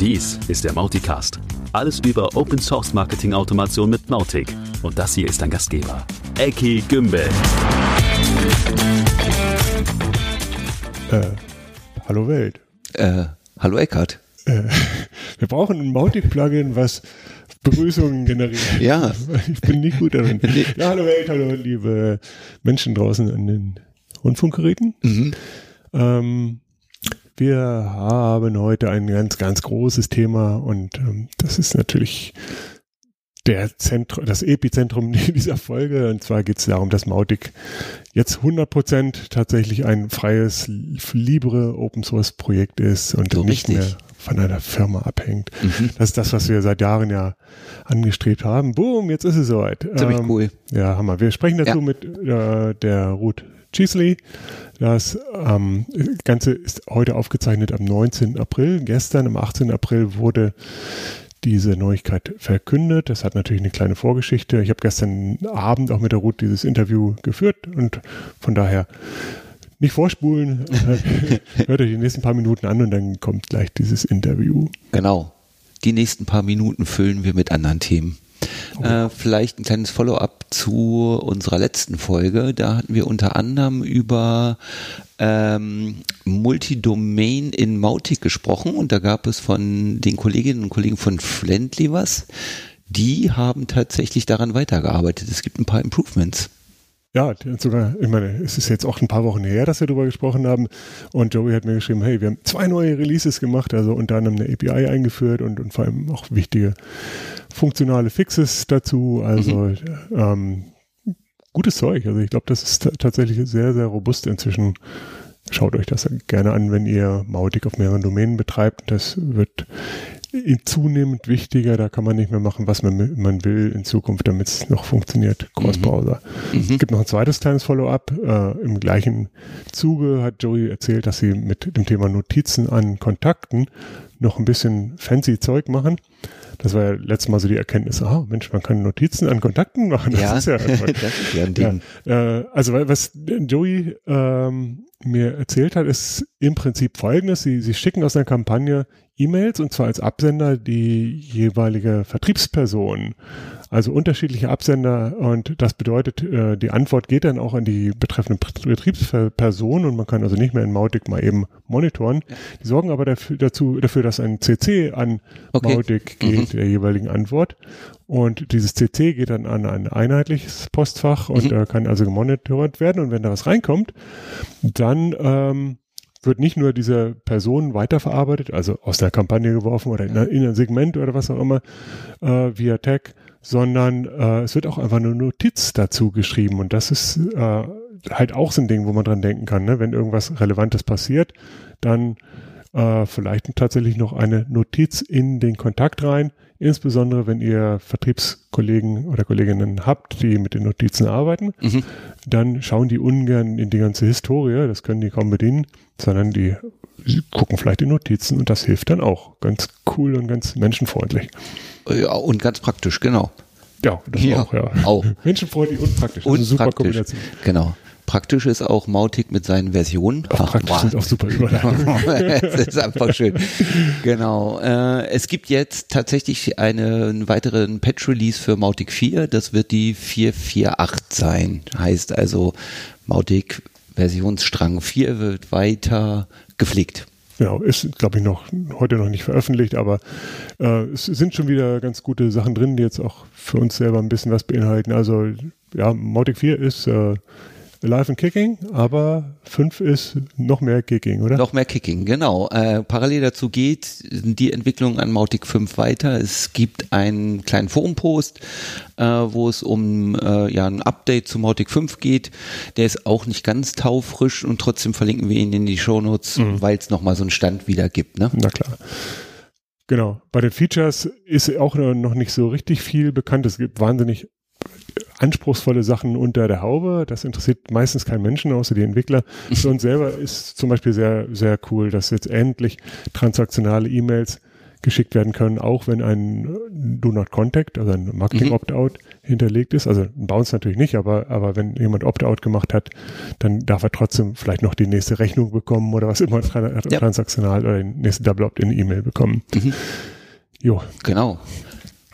Dies ist der Mauticast. Alles über Open Source Marketing Automation mit Mautic. Und das hier ist dein Gastgeber, Eki Gümbel. Äh, hallo Welt. Äh, hallo Eckart. Äh, wir brauchen ein Mautic-Plugin, was Begrüßungen generiert. Ja. Ich bin nicht gut darin. Ja, hallo Welt, hallo liebe Menschen draußen an den Rundfunkgeräten. Mhm. Ähm, wir haben heute ein ganz, ganz großes Thema und ähm, das ist natürlich der Zentrum, das Epizentrum dieser Folge. Und zwar geht es darum, dass Mautic jetzt 100% tatsächlich ein freies, libre Open Source Projekt ist und So nicht richtig. mehr von einer Firma abhängt. Mhm. Das ist das, was wir seit Jahren ja angestrebt haben. Boom, jetzt ist es soweit. Ziemlich Ähm, cool. Ja, Hammer. Wir sprechen dazu Ja. mit äh, der Ruth Cheesley. Das ähm, Ganze ist heute aufgezeichnet am 19. April. Gestern, am 18. April, wurde diese Neuigkeit verkündet. Das hat natürlich eine kleine Vorgeschichte. Ich habe gestern Abend auch mit der Ruth dieses Interview geführt und von daher nicht vorspulen. Hört euch die nächsten paar Minuten an und dann kommt gleich dieses Interview. Genau. Die nächsten paar Minuten füllen wir mit anderen Themen. Äh, vielleicht ein kleines Follow-up zu unserer letzten Folge. Da hatten wir unter anderem über ähm, Multidomain in Mautic gesprochen und da gab es von den Kolleginnen und Kollegen von Friendly was. Die haben tatsächlich daran weitergearbeitet. Es gibt ein paar Improvements. Ja, sogar, ich meine, es ist jetzt auch ein paar Wochen her, dass wir darüber gesprochen haben. Und Joey hat mir geschrieben, hey, wir haben zwei neue Releases gemacht, also unter anderem eine API eingeführt und, und vor allem auch wichtige funktionale Fixes dazu. Also ähm, gutes Zeug. Also ich glaube, das ist ta- tatsächlich sehr, sehr robust inzwischen. Schaut euch das gerne an, wenn ihr Mautic auf mehreren Domänen betreibt. Das wird zunehmend wichtiger. Da kann man nicht mehr machen, was man, man will in Zukunft, damit es noch funktioniert. Cross-Browser. Mhm. Es gibt noch ein zweites kleines Follow-up. Äh, Im gleichen Zuge hat Joey erzählt, dass sie mit dem Thema Notizen an Kontakten noch ein bisschen fancy Zeug machen. Das war ja letztes Mal so die Erkenntnis, ah, Mensch, man kann Notizen an Kontakten machen. Das Ja, ist ja, das ist ja ein Ding. ja, äh, also was Joey ähm, mir erzählt hat, ist im Prinzip folgendes. Sie, sie schicken aus einer Kampagne E-Mails und zwar als Absender die jeweilige Vertriebsperson. Also unterschiedliche Absender und das bedeutet, äh, die Antwort geht dann auch an die betreffende Betriebsperson und man kann also nicht mehr in Mautic mal eben monitoren. Die sorgen aber dafür, dazu, dafür, dass ein CC an Okay. Mautic geht, der jeweiligen Antwort. Und dieses CC geht dann an ein einheitliches Postfach und äh, kann also gemonitort werden. Und wenn da was reinkommt, dann ähm, wird nicht nur diese Person weiterverarbeitet, also aus der Kampagne geworfen oder in, ein- in ein Segment oder was auch immer, äh, via Tag, sondern äh, es wird auch einfach eine Notiz dazu geschrieben. Und das ist äh, halt auch so ein Ding, wo man dran denken kann. Ne? Wenn irgendwas Relevantes passiert, dann äh, vielleicht tatsächlich noch eine Notiz in den Kontakt rein, insbesondere wenn ihr Vertriebskollegen oder Kolleginnen habt, die mit den Notizen arbeiten, Mhm. Dann schauen die ungern in die ganze Historie, das können die kaum bedienen, sondern die gucken vielleicht die Notizen und das hilft dann auch. Ganz cool und ganz menschenfreundlich. Ja, und ganz praktisch, genau. Ja, das Ja, auch, ja. auch. Menschenfreundlich und praktisch. Das Und ist eine super praktisch. Kombination. Genau. Praktisch ist auch Mautic mit seinen Versionen. Auch praktisch Boah. sind auch super Überleitungen. es ist einfach schön. Genau. Äh, es gibt jetzt tatsächlich eine, einen weiteren Patch-Release für Mautic 4. Das wird die 448 sein. Heißt also, Mautic Versionsstrang 4 wird weiter gepflegt. Genau, ist, glaube ich, noch heute noch nicht veröffentlicht, aber äh, es sind schon wieder ganz gute Sachen drin, die jetzt auch für uns selber ein bisschen was beinhalten. Also ja, Mautic 4 ist äh, Alive and Kicking, aber 5 ist noch mehr Kicking, oder? Noch mehr Kicking, genau. Äh, parallel dazu geht die Entwicklung an Mautic 5 weiter. Es gibt einen kleinen Forumpost, äh, wo es um äh, ja, ein Update zu Mautic 5 geht. Der ist auch nicht ganz taufrisch und trotzdem verlinken wir ihn in die Shownotes, weil es nochmal so einen Stand wieder gibt. Ne? Na klar. Genau. Bei den Features ist auch noch nicht so richtig viel bekannt. Es gibt wahnsinnig anspruchsvolle Sachen unter der Haube. Das interessiert meistens keinen Menschen, außer die Entwickler. Für uns selber ist zum Beispiel sehr, sehr cool, dass jetzt endlich transaktionale E-Mails geschickt werden können, auch wenn ein Do Not Contact, also ein Marketing Opt-out hinterlegt ist. Also ein Bounce natürlich nicht, aber, aber wenn jemand Opt-out gemacht hat, dann darf er trotzdem vielleicht noch die nächste Rechnung bekommen oder was immer tra ja. transaktional oder den nächsten Double Opt-in-E-Mail bekommen. Mhm. Jo. Genau.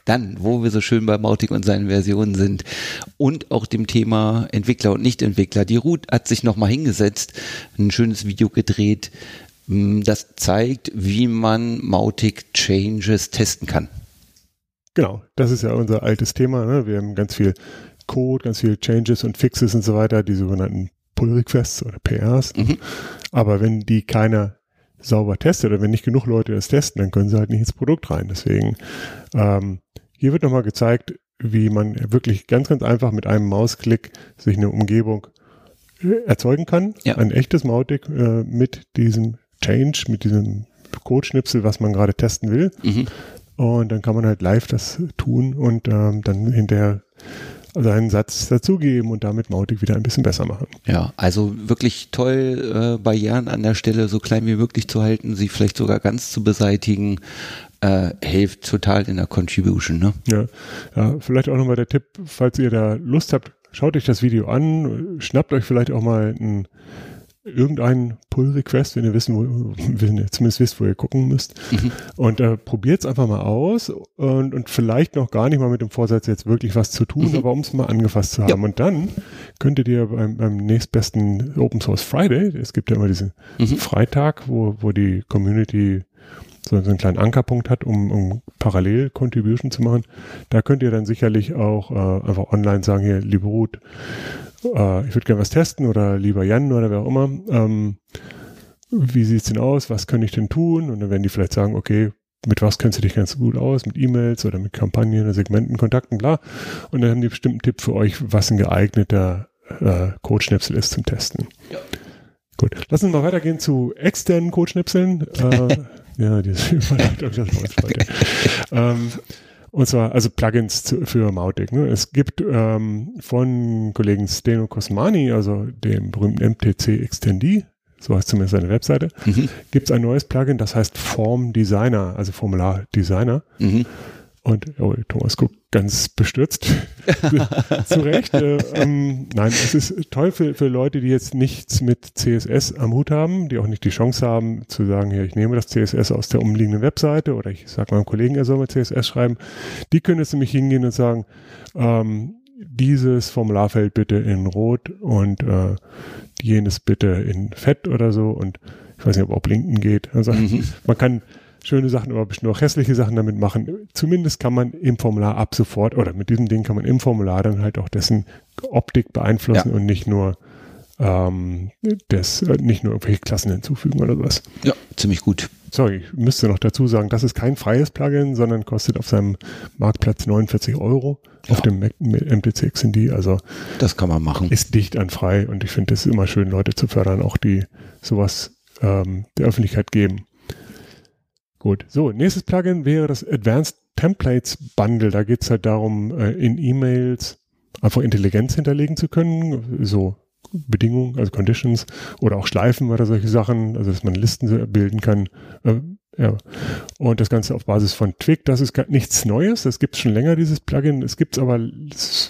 Dann, wo wir so schön bei Mautic und seinen Versionen sind und auch dem Thema Entwickler und Nicht-Entwickler. Die Ruth hat sich nochmal hingesetzt, ein schönes Video gedreht, mm, das zeigt, wie man Mautic Changes testen kann. Genau, das ist ja unser altes Thema. Ne? Wir haben ganz viel Code, ganz viel Changes und Fixes und so weiter, die sogenannten Pull Requests oder PRs. Mhm. Aber wenn die keiner sauber testet oder wenn nicht genug Leute das testen, dann können sie halt nicht ins Produkt rein. Deswegen ähm, hier wird nochmal gezeigt, wie man wirklich ganz, ganz einfach mit einem Mausklick sich eine Umgebung äh, erzeugen kann. Ja. Ein echtes Mautic äh, mit diesem Change, mit diesem Codeschnipsel, was man gerade testen will. Mhm. Und dann kann man halt live das tun und ähm, dann hinterher seinen Satz dazugeben und damit Mautic wieder ein bisschen besser machen. Ja, also wirklich toll, äh, Barrieren an der Stelle so klein wie möglich zu halten, sie vielleicht sogar ganz zu beseitigen, äh, hilft total in der Contribution. Ne? Ja, ja, vielleicht auch nochmal der Tipp, falls ihr da Lust habt, schaut euch das Video an, schnappt euch vielleicht auch mal ein irgendeinen Pull-Request, wenn ihr wissen, wo, wenn ihr zumindest wisst, wo ihr gucken müsst. Mhm. Und äh, probiert es einfach mal aus und, und vielleicht noch gar nicht mal mit dem Vorsatz, jetzt wirklich was zu tun, mhm. aber um es mal angefasst zu haben. Ja. Und dann könntet ihr beim, beim nächstbesten Open Source Friday, es gibt ja immer diesen mhm. Freitag, wo, wo die Community so, so einen kleinen Ankerpunkt hat, um, um parallel Contribution zu machen. Da könnt ihr dann sicherlich auch äh, einfach online sagen, hier, liebe Ruth, äh, ich würde gerne was testen oder lieber Jan oder wer auch immer. Ähm, wie sieht's denn aus? Was kann ich denn tun? Und dann werden die vielleicht sagen, okay, mit was kennst du dich ganz gut aus? Mit E-Mails oder mit Kampagnen Segmenten, Kontakten, bla. Und dann haben die bestimmt einen Tipp für euch, was ein geeigneter äh, Codeschnipsel ist zum Testen. Ja. Gut, lass uns mal weitergehen zu externen Codeschnipseln. äh, ja, das war ähm, und zwar, also Plugins zu, für Mautic. Ne? Es gibt ähm, von Kollegen Steno Cosmani, also dem berühmten MTC Extendi, so heißt zumindest seine Webseite, mhm. gibt es ein neues Plugin, das heißt Form Designer, also Formular Designer. Mhm. Und oh, Thomas guckt ganz bestürzt. Zu Recht. Äh, ähm, nein, es ist toll für, für Leute, die jetzt nichts mit CSS am Hut haben, die auch nicht die Chance haben zu sagen, hier, ich nehme das CSS aus der umliegenden Webseite oder ich sage meinem Kollegen, er soll mal CSS schreiben. Die können jetzt nämlich hingehen und sagen, ähm, dieses Formularfeld bitte in Rot und äh, jenes bitte in Fett oder so und ich weiß nicht, ob auch Blinken geht. Also mhm. man kann schöne Sachen, aber bestimmt auch hässliche Sachen damit machen. Zumindest kann man im Formular ab sofort oder mit diesem Ding kann man im Formular dann halt auch dessen Optik beeinflussen ja. und nicht nur ähm, das, äh, nicht nur irgendwelche Klassen hinzufügen oder sowas. Ja, ziemlich gut. Sorry, ich müsste noch dazu sagen, das ist kein freies Plugin, sondern kostet auf seinem Marktplatz 49 Euro ja. auf dem MTC XND. Also das kann man machen. Ist dicht an frei und ich finde es immer schön, Leute zu fördern, auch die sowas ähm, der Öffentlichkeit geben. Gut, so, nächstes Plugin wäre das Advanced Templates Bundle. Da geht es halt darum, äh, in E-Mails einfach Intelligenz hinterlegen zu können, so Bedingungen, also Conditions oder auch Schleifen oder solche Sachen, also dass man Listen bilden kann. Äh, ja. Und das Ganze auf Basis von Twig, das ist nichts Neues, das gibt es schon länger, dieses Plugin. Es gibt es aber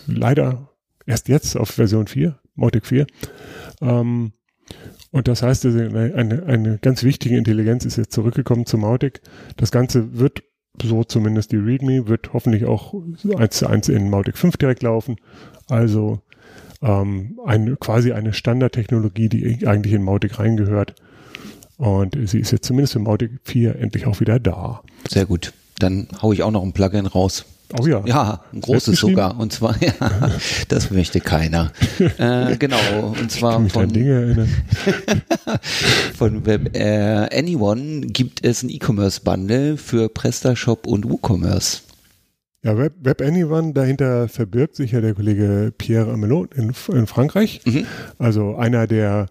leider erst jetzt auf Version 4, Mautic 4. Ähm, und das heißt, eine, eine, ganz wichtige Intelligenz ist jetzt zurückgekommen zu Mautic. Das Ganze wird, so zumindest die README, wird hoffentlich auch eins zu eins in Mautic 5 direkt laufen. Also ähm, eine, quasi eine Standardtechnologie, die eigentlich in Mautic reingehört. Und sie ist jetzt zumindest für Mautic 4 endlich auch wieder da. Sehr gut. Dann haue ich auch noch ein Plugin raus. Oh ja. Ja, ein großes sogar. Und zwar, ja, das möchte keiner. äh, genau. Und zwar von, Dinge von Web, äh, Anyone gibt es ein E-Commerce-Bundle für PrestaShop und WooCommerce. Ja, Web, Web Anyone, dahinter verbirgt sich ja der Kollege Pierre Amelot in, in Frankreich. Mhm. Also einer der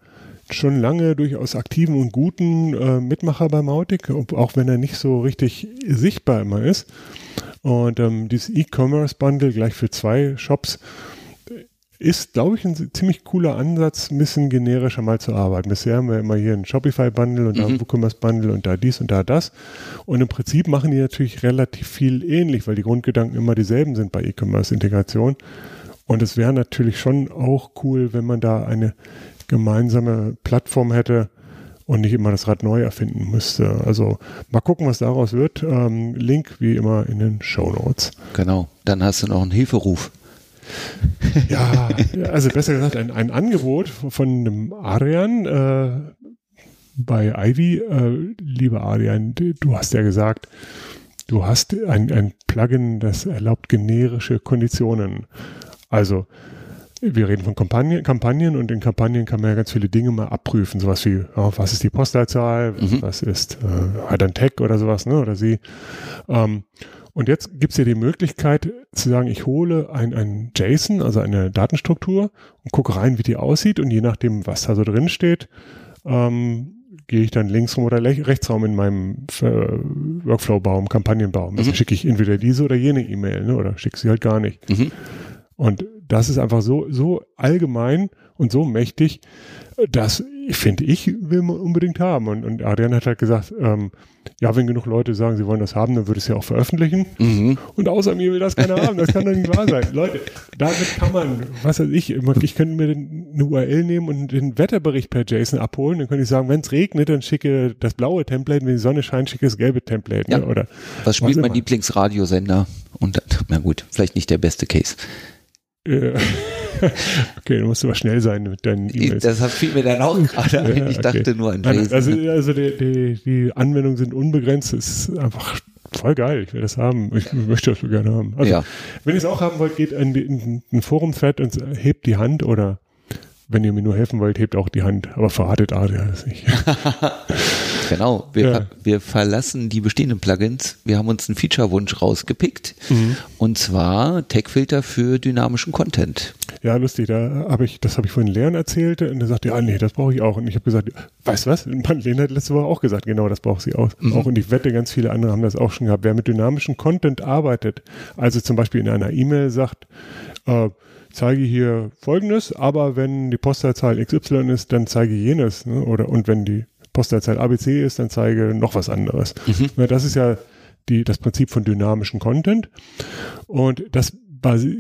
schon lange durchaus aktiven und guten äh, Mitmacher bei Mautic, auch wenn er nicht so richtig sichtbar immer ist. Und ähm, dieses E-Commerce Bundle gleich für zwei Shops ist, glaube ich, ein ziemlich cooler Ansatz, ein bisschen generischer mal zu arbeiten. Bisher haben wir immer hier einen Shopify-Bundle und da einen WooCommerce-Bundle und da dies und da das. Und im Prinzip machen die natürlich relativ viel ähnlich, weil die Grundgedanken immer dieselben sind bei E-Commerce-Integration. Und es wäre natürlich schon auch cool, wenn man da eine gemeinsame Plattform hätte und nicht immer das Rad neu erfinden müsste. Also mal gucken, was daraus wird. Ähm, Link wie immer in den Show Notes. Genau, dann hast du noch einen Hilferuf. Ja, also besser gesagt, ein, ein Angebot von einem Arian äh, bei Ivy. Äh, lieber Arian, du hast ja gesagt, du hast ein, ein Plugin, das erlaubt generische Konditionen. Also wir reden von Kampagnen, Kampagnen und in Kampagnen kann man ja ganz viele Dinge mal abprüfen. Sowas wie, oh, was ist die Postleitzahl, mhm. was ist, äh, hat ein Tag oder sowas, ne? Oder sie. Ähm, und jetzt gibt es ja die Möglichkeit zu sagen, ich hole ein, ein JSON, also eine Datenstruktur und gucke rein, wie die aussieht und je nachdem, was da so drin steht, ähm, gehe ich dann links rum oder rechts rum in meinem äh, Workflow-Baum, Kampagnenbaum. Also mhm. schicke ich entweder diese oder jene E-Mail ne, oder schicke sie halt gar nicht. Mhm. Und das ist einfach so, so allgemein und so mächtig, das finde ich, will man unbedingt haben. Und, und Adrian hat halt gesagt, ähm, ja, wenn genug Leute sagen, sie wollen das haben, dann würde es ja auch veröffentlichen. Mhm. Und außer mir will das keiner haben. Das kann doch nicht wahr sein. Leute, damit kann man, was weiß ich, ich könnte mir eine URL nehmen und den Wetterbericht per JSON abholen. Dann könnte ich sagen, wenn es regnet, dann schicke das blaue Template, wenn die Sonne scheint, schicke das gelbe Template. Ja. Ne? Oder was spielt mein Lieblingsradiosender? Und na gut, vielleicht nicht der beste Case. Okay, du musst aber schnell sein mit deinen E-Mails. Das fiel mir dann auch gerade ein. Ich okay. dachte nur an Jason. Also, also die, die, die Anwendungen sind unbegrenzt. Es ist einfach voll geil. Ich will das haben. Ich möchte das so gerne haben. Also, ja. wenn ihr es auch haben wollt, geht in, in ein Forum-Thread und hebt die Hand oder wenn ihr mir nur helfen wollt, hebt auch die Hand. Aber verratet Adrian das nicht. Genau, wir, ja. wir verlassen die bestehenden Plugins. Wir haben uns einen Feature-Wunsch rausgepickt mhm. und zwar Tech-Filter für dynamischen Content. Ja, lustig, da habe ich, das habe ich vorhin Leon erzählt und er sagte, ja, nee, das brauche ich auch. Und ich habe gesagt, weißt du was? Leon hat letzte Woche auch gesagt, genau, das braucht sie auch. Mhm. auch. Und ich wette, ganz viele andere haben das auch schon gehabt. Wer mit dynamischem Content arbeitet, also zum Beispiel in einer E-Mail sagt, äh, zeige hier Folgendes, aber wenn die Postleitzahl XY ist, dann zeige jenes. Ne? Oder und wenn die Postleitzahl ABC ist, dann zeige noch was anderes. Mhm. Das ist ja die, das Prinzip von dynamischem Content. Und das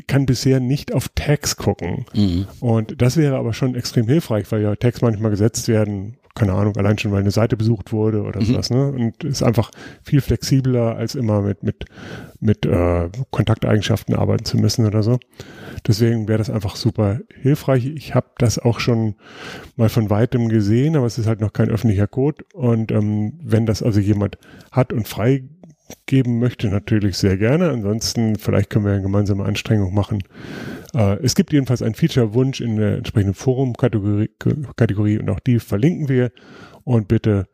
kann bisher nicht auf Tags gucken. Mhm. Und das wäre aber schon extrem hilfreich, weil ja Tags manchmal gesetzt werden, keine Ahnung, allein schon, weil eine Seite besucht wurde oder mhm. sowas, ne? Und ist einfach viel flexibler, als immer mit, mit, mit äh, Kontakteigenschaften arbeiten zu müssen oder so. Deswegen wäre das einfach super hilfreich. Ich habe das auch schon mal von weitem gesehen, aber es ist halt noch kein öffentlicher Code. Und ähm, wenn das also jemand hat und freigeben möchte, natürlich sehr gerne. Ansonsten vielleicht können wir eine gemeinsame Anstrengung machen. Äh, es gibt jedenfalls einen Feature-Wunsch in der entsprechenden Forum-Kategorie Kategorie, und auch die verlinken wir. Und bitte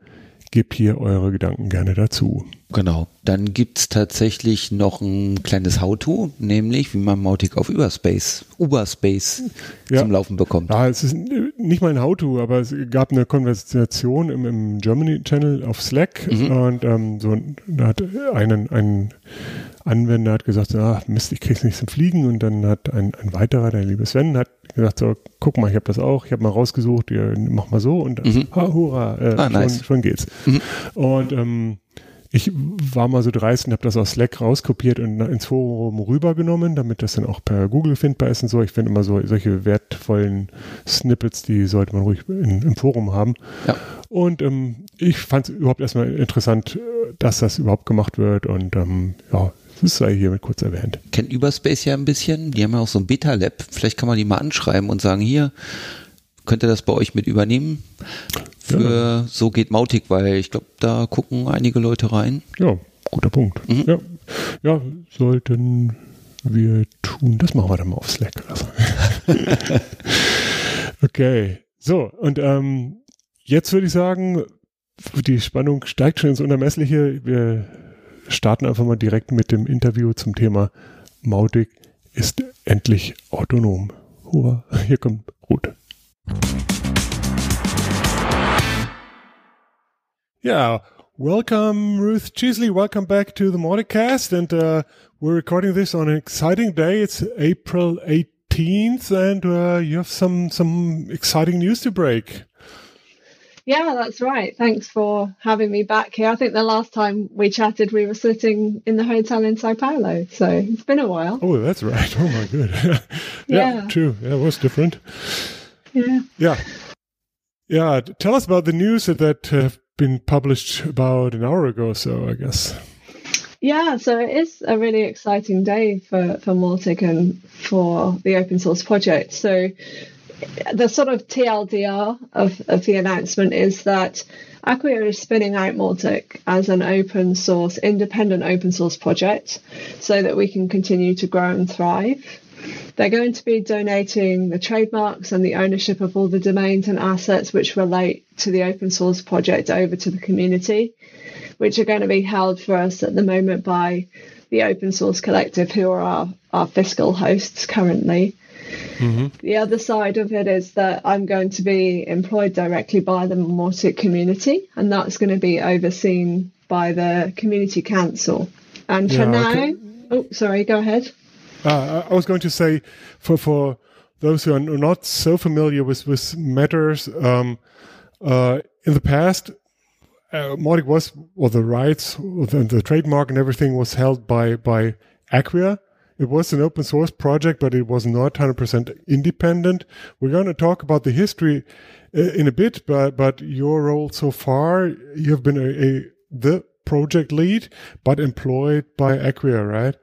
gebt hier eure Gedanken gerne dazu. Genau. Dann gibt's tatsächlich noch ein kleines How-To, nämlich wie man Mautic auf Überspace, Uberspace ja. zum Laufen bekommt. Ja, es ist nicht mal ein How-To, aber es gab eine Konversation im, im Germany-Channel auf Slack mhm. und ähm, so da hat einen, ein Anwender hat gesagt, ah, Mist, ich krieg's nicht zum Fliegen und dann hat ein, ein weiterer, der liebe Sven, hat gesagt, so, guck mal, ich habe das auch, ich habe mal rausgesucht, ihr, mach mal so und dann, mhm. ha, hurra, äh, ah, nice. schon, schon geht's. Mhm. Und ähm, ich war mal so dreist und habe das aus Slack rauskopiert und ins Forum rübergenommen, damit das dann auch per Google findbar ist und so. Ich finde immer so solche wertvollen Snippets, die sollte man ruhig in, im Forum haben. Ja. Und ähm, ich fand es überhaupt erstmal interessant, dass das überhaupt gemacht wird und ähm, ja, das sei hiermit kurz erwähnt. Kennt Überspace ja ein bisschen. Die haben ja auch so ein Beta-Lab. Vielleicht kann man die mal anschreiben und sagen, hier, könnt ihr das bei euch mit übernehmen? Für ja. so geht Mautic, weil ich glaube, da gucken einige Leute rein. Ja, guter Punkt. Mhm. Ja. ja, sollten wir tun. Das machen wir dann mal auf Slack. Okay. So, und ähm, jetzt würde ich sagen, die Spannung steigt schon ins Unermessliche. Wir starten einfach mal direkt mit dem Interview zum Thema Mautic ist endlich autonom. Hurra, hier kommt Ruth. Yeah, welcome Ruth Cheesley. Welcome back to the Mauticast, and uh, we're recording this on an exciting day. It's April 18th, and uh, you have some some exciting news to break. Yeah, that's right. Thanks for having me back here. I think the last time we chatted, we were sitting in the hotel in Sao Paulo. So it's been a while. Oh, that's right. Oh, my good. yeah, yeah, true. Yeah, it was different. Yeah. Yeah. Yeah. Tell us about the news that have been published about an hour ago or so, I guess. Yeah, so it is a really exciting day for, for Mautic and for the open source project. So the sort of TLDR of, of the announcement is that Acquia is spinning out Mautic as an open source, independent open source project so that we can continue to grow and thrive. They're going to be donating the trademarks and the ownership of all the domains and assets which relate to the open source project over to the community, which are going to be held for us at the moment by the Open Source Collective, who are our, our fiscal hosts currently. Mm-hmm. The other side of it is that I'm going to be employed directly by the Mautic community, and that's going to be overseen by the community council. And for yeah, now, okay. oh, sorry, go ahead. Uh, I was going to say for for those who are not so familiar with with matters um, uh, in the past, uh, Mautic was or the rights, the, the trademark and everything was held by by Acquia it was an open source project, but it was not 100% independent. We're going to talk about the history uh, in a bit, but but your role so far, you have been a, a the project lead, but employed by Acquia, right?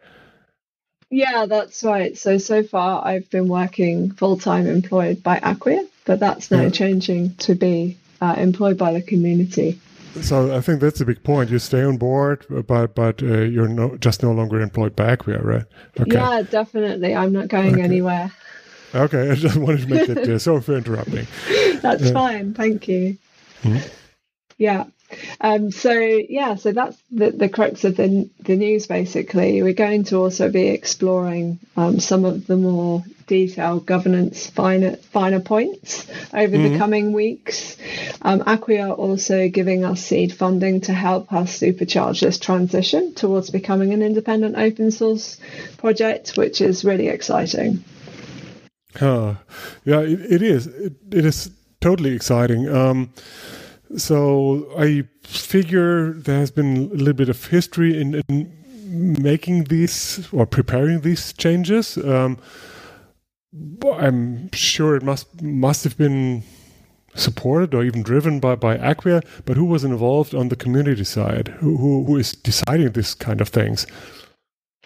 Yeah, that's right. So so far, I've been working full time employed by Acquia, but that's now yeah. changing to be uh, employed by the community. So I think that's a big point. You stay on board, but but uh, you're no, just no longer employed by Acquia, right? Okay. Yeah, definitely. I'm not going okay. anywhere. Okay, I just wanted to make it clear. Sorry for interrupting. That's uh, fine. Thank you. Mm-hmm. Yeah. Um, so yeah, so that's the, the crux of the, the news. Basically, we're going to also be exploring um, some of the more detailed governance finer finer points over mm-hmm. the coming weeks. Um, Acquia also giving us seed funding to help us supercharge this transition towards becoming an independent open source project, which is really exciting. Uh, yeah, it, it is. It, it is totally exciting. Um, so I figure there has been a little bit of history in, in making these or preparing these changes. Um, I'm sure it must must have been supported or even driven by, by Acquia, but who was involved on the community side? Who, who, who is deciding this kind of things?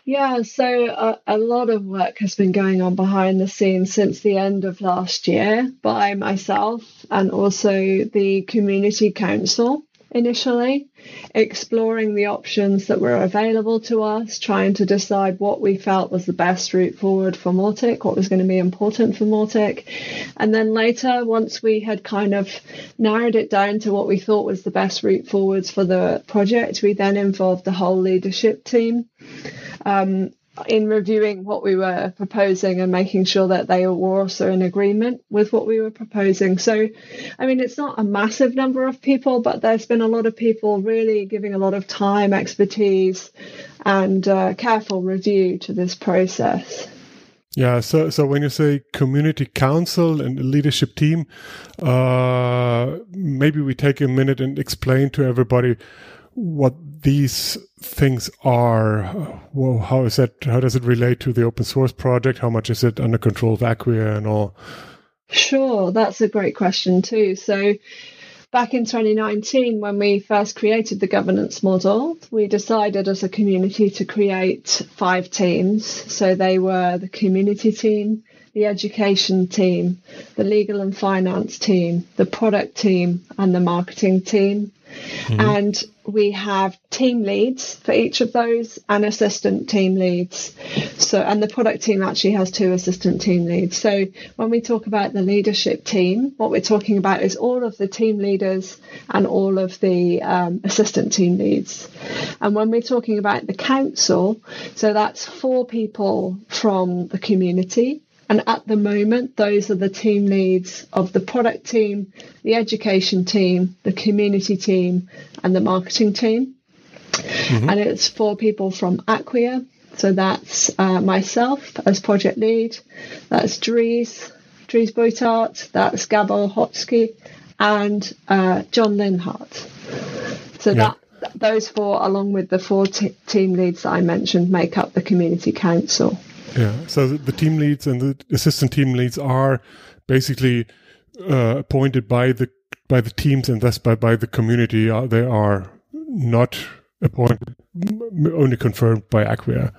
Yeah, so a, a, lot of work has been going on behind the scenes since the end of last year by myself and also the Community Council initially, exploring the options that were available to us, trying to decide what we felt was the best route forward for Mautic, what was going to be important for Mautic. And then later, once we had kind of narrowed it down to what we thought was the best route forwards for the project, we then involved the whole leadership team. Um, in reviewing what we were proposing and making sure that they were also in agreement with what we were proposing. So, I mean, it's not a massive number of people, but there's been a lot of people really giving a lot of time, expertise, and uh, careful review to this process. Yeah, so so when you say community council and leadership team, uh, maybe we take a minute and explain to everybody what these things are. Well, how is that? How does it relate to the open source project? How much is it under control of Acquia and all? Sure, that's a great question too. So, back in 2019, when we first created the governance model, we decided as a community to create five teams. So they were the community team, the education team, the legal and finance team, the product team, and the marketing team. Mm-hmm. And we have team leads for each of those and assistant team leads. So, and the product team actually has two assistant team leads. So, when we talk about the leadership team, what we're talking about is all of the team leaders and all of the um, assistant team leads. And when we're talking about the council, so that's four people from the community and at the moment, those are the team leads of the product team, the education team, the community team, and the marketing team. Mm-hmm. And it's four people from Acquia, So that's uh, myself as project lead, that's Dries, Dries Buytaert, that's Gabor Hojtsy, and uh, John Linhart. So yeah. that those four, along with the four t- team leads that I mentioned, make up the community council. Yeah. So the team leads and the assistant team leads are basically uh, appointed by the by the teams and thus by by the community. Uh, they are not appointed, only confirmed by Acquia.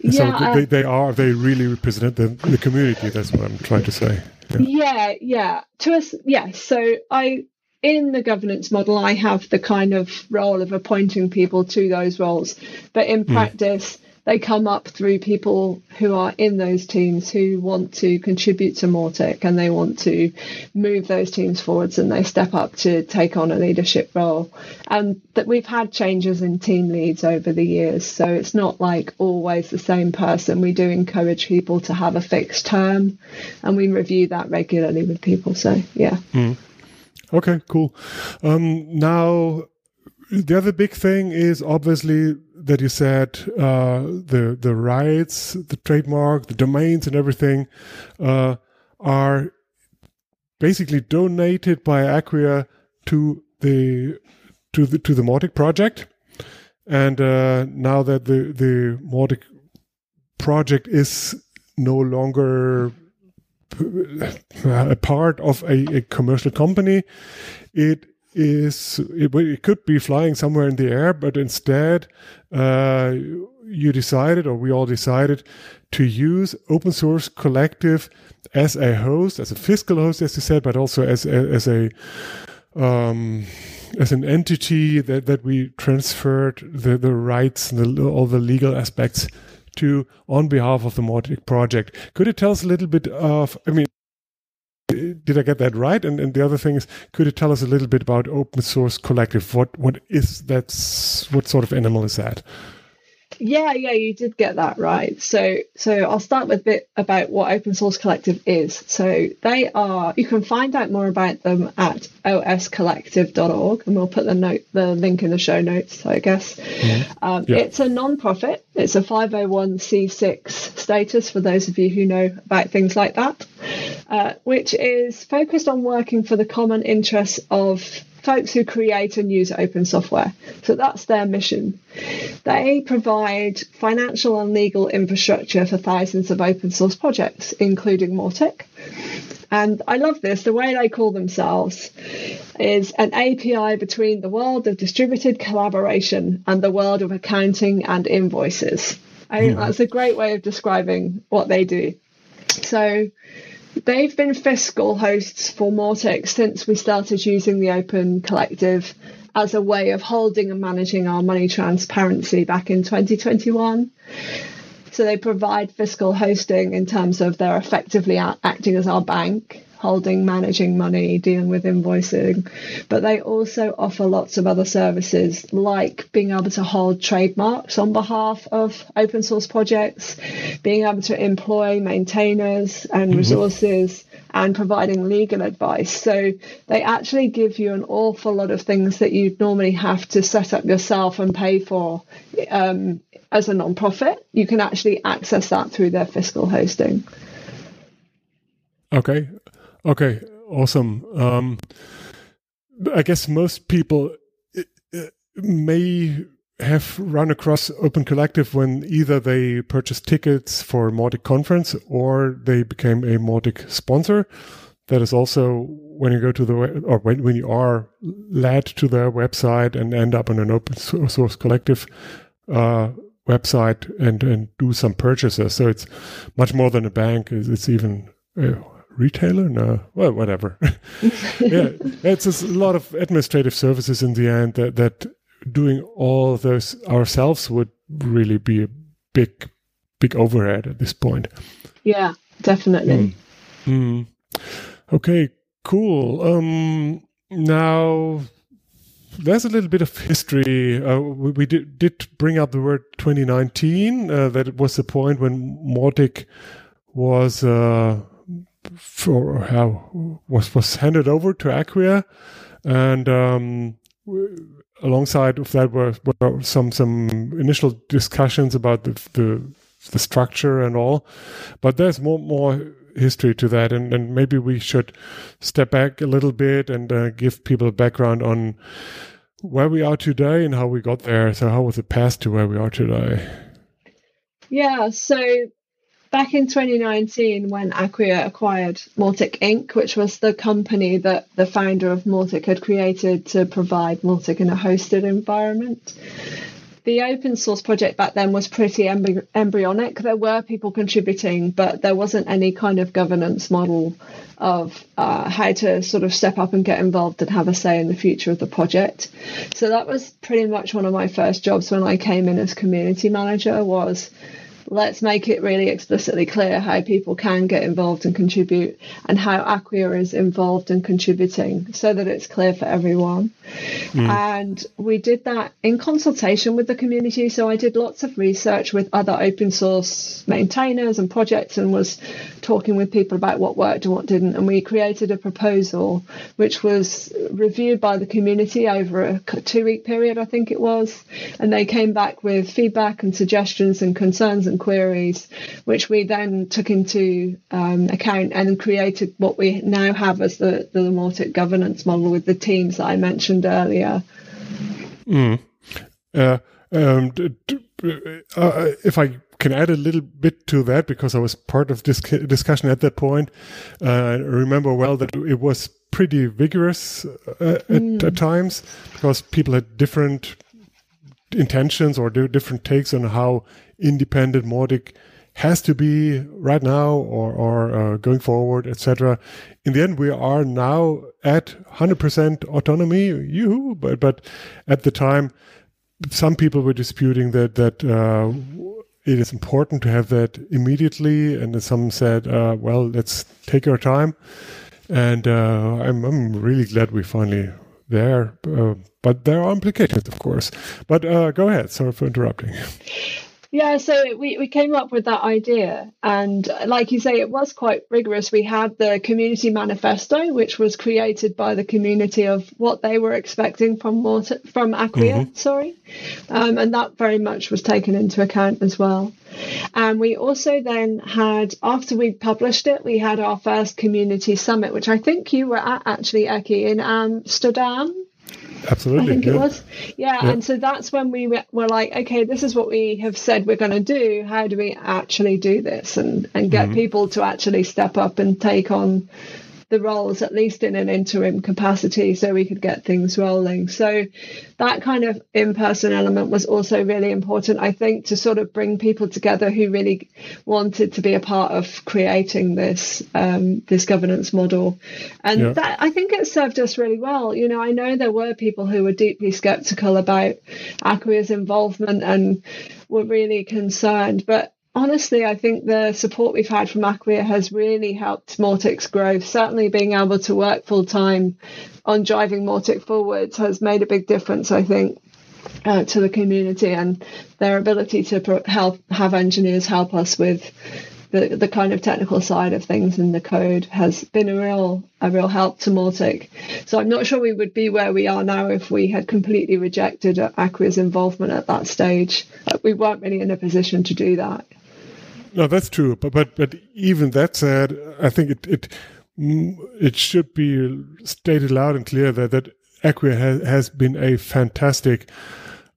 Yeah, so they, they are they really represent the, the community. That's what I'm trying to say. Yeah, yeah. yeah. To us, yes. So I in the governance model, I have the kind of role of appointing people to those roles, but in mm. practice they come up through people who are in those teams who want to contribute to Mautic and they want to move those teams forwards and they step up to take on a leadership role. And that we've had changes in team leads over the years, so it's not like always the same person. We do encourage people to have a fixed term and we review that regularly with people. So, yeah. Mm. Okay, cool. Um, now, the other big thing is obviously that you said uh, the the rights, the trademark, the domains, and everything uh, are basically donated by Acquia to the to the to the Mautic project. And uh, now that the the Mautic project is no longer a part of a, a commercial company, it is it, it, could be flying somewhere in the air, but instead uh, you decided, or we all decided, to use open source collective as a host, as a fiscal host, as you said, but also as a, as a um, as an entity that, that we transferred the, the rights and the, all the legal aspects to on behalf of the Mautic project. Could you tell us a little bit of, I mean, did I get that right? And, and the other thing is, could you tell us a little bit about Open Source Collective? What what is that? What sort of animal is that? Yeah, yeah, you did get that right. So, so I'll start with a bit about what Open Source Collective is. So they are. You can find out more about them at oscollective.org, and we'll put the note, the link in the show notes. I guess mm-hmm. um, yeah. it's a non-profit. It's a 501c6 status for those of you who know about things like that, uh, which is focused on working for the common interests of folks who create and use open software. So that's their mission. They provide financial and legal infrastructure for thousands of open source projects, including Mautic. And I love this. The way they call themselves is an API between the world of distributed collaboration and the world of accounting and invoices. I think that's a great way of describing what they do. So They've been fiscal hosts for Mautic since we started using the Open Collective as a way of holding and managing our money transparency back in 2021. So they provide fiscal hosting in terms of they're effectively acting as our bank holding, managing money, dealing with invoicing. But they also offer lots of other services like being able to hold trademarks on behalf of open source projects, being able to employ maintainers and mm-hmm. resources. And providing legal advice. So they actually give you an awful lot of things that you'd normally have to set up yourself and pay for um, as a non-profit. You can actually access that through their fiscal hosting. Okay. Okay, awesome. Um, I guess most people uh, uh, may have run across Open Collective when either they purchased tickets for Mautic conference or they became a Mautic sponsor. That is also when you go to the or when, when you are led to their website and end up on an open source collective uh, website and and do some purchases. So it's much more than a bank. It's even uh, retailer? No, well, whatever. yeah, it's a lot of administrative services in the end that, that doing all those ourselves would really be a big, big overhead at this point. Yeah, definitely. Mm. Mm. Okay, cool. Um, now there's a little bit of history. Uh, we, we did, did, bring up the word 2019. Uh, that was the point when Mautic was uh, for how was was handed over to Acquia, and um, alongside of that were, were some some initial discussions about the, the the structure and all, but there's more more history to that, and, and maybe we should step back a little bit and uh, give people a background on where we are today and how we got there. So, how was the past to where we are today? Yeah, so back in 2019, when Acquia acquired Mautic Inc., which was the company that the founder of Mautic had created to provide Mautic in a hosted environment, the open source project back then was pretty embryonic. There were people contributing, but there wasn't any kind of governance model of uh, how to sort of step up and get involved and have a say in the future of the project. So that was pretty much one of my first jobs when I came in as community manager was let's make it really explicitly clear how people can get involved and contribute and how Acquia is involved and contributing so that it's clear for everyone. Mm. And we did that in consultation with the community. So I did lots of research with other open source maintainers and projects and was talking with people about what worked and what didn't. And we created a proposal which was reviewed by the community over a two week period, I think it was. And they came back with feedback and suggestions and concerns and queries, which we then took into um, account and created what we now have as the, the Mautic governance model with the teams that I mentioned earlier. Mm. Uh, um, d- d- uh, if I can add a little bit to that, because I was part of this discussion at that point, uh, I remember well that it was pretty vigorous uh, at, mm. at times because people had different intentions or different takes on how independent Mautic has to be right now or, or uh, going forward, etc. In the end, we are now at 100% autonomy, you. But but at the time, some people were disputing that that uh, it is important to have that immediately, and some said, uh, "Well, let's take our time." And uh, I'm I'm really glad we finally there. Uh, but there are implications, of course. But uh, go ahead. Sorry for interrupting. Yeah, so we, we came up with that idea. And like you say, it was quite rigorous. We had the community manifesto, which was created by the community of what they were expecting from water, from Acquia, mm-hmm. sorry. Um, and that very much was taken into account as well. And we also then had, after we published it, we had our first community summit, which I think you were at actually, Ekke, in Amsterdam. Absolutely. I think yeah. it was. Yeah, yeah, And so that's when we were like, okay, this is what we have said we're going to do. How do we actually do this and, and get mm-hmm. people to actually step up and take on the roles, at least in an interim capacity, so we could get things rolling. So that kind of in person element was also really important, I think, to sort of bring people together who really wanted to be a part of creating this um, this governance model. And yeah. that I think it served us really well. You know, I know there were people who were deeply skeptical about Acquia's involvement and were really concerned, but honestly, I think the support we've had from Acquia has really helped Mautic's growth. Certainly, being able to work full time on driving Mautic forwards has made a big difference, I think. Uh, to the community and their ability to pro- help have engineers help us with the, the kind of technical side of things in the code has been a real a real help to Mautic. So I'm not sure we would be where we are now if we had completely rejected Acquia's involvement at that stage. We weren't really in a position to do that. No, that's true. But but but even that said, I think it it it should be stated loud and clear that that Acquia has has been a fantastic.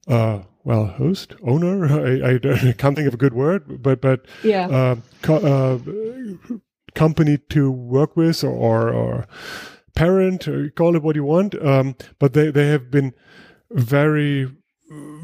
Uh, well, host, owner, I, I, can't think of a good word, but but yeah, uh, co- uh, company to work with or, or parent, or call it what you want. Um, but they, they have been very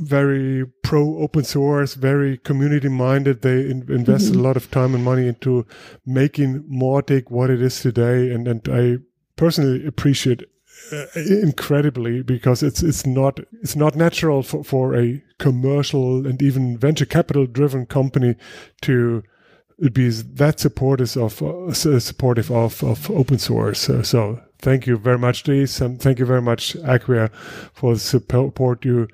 very pro open source, very community minded. They in, invested mm-hmm. a lot of time and money into making Mautic what it is today, and and I personally appreciate uh, incredibly because it's it's not it's not natural for, for a commercial and even venture capital driven company to be that supportive of uh, supportive of, of open source. Uh, so thank you very much, Dries, and thank you very much, Acquia, for the support you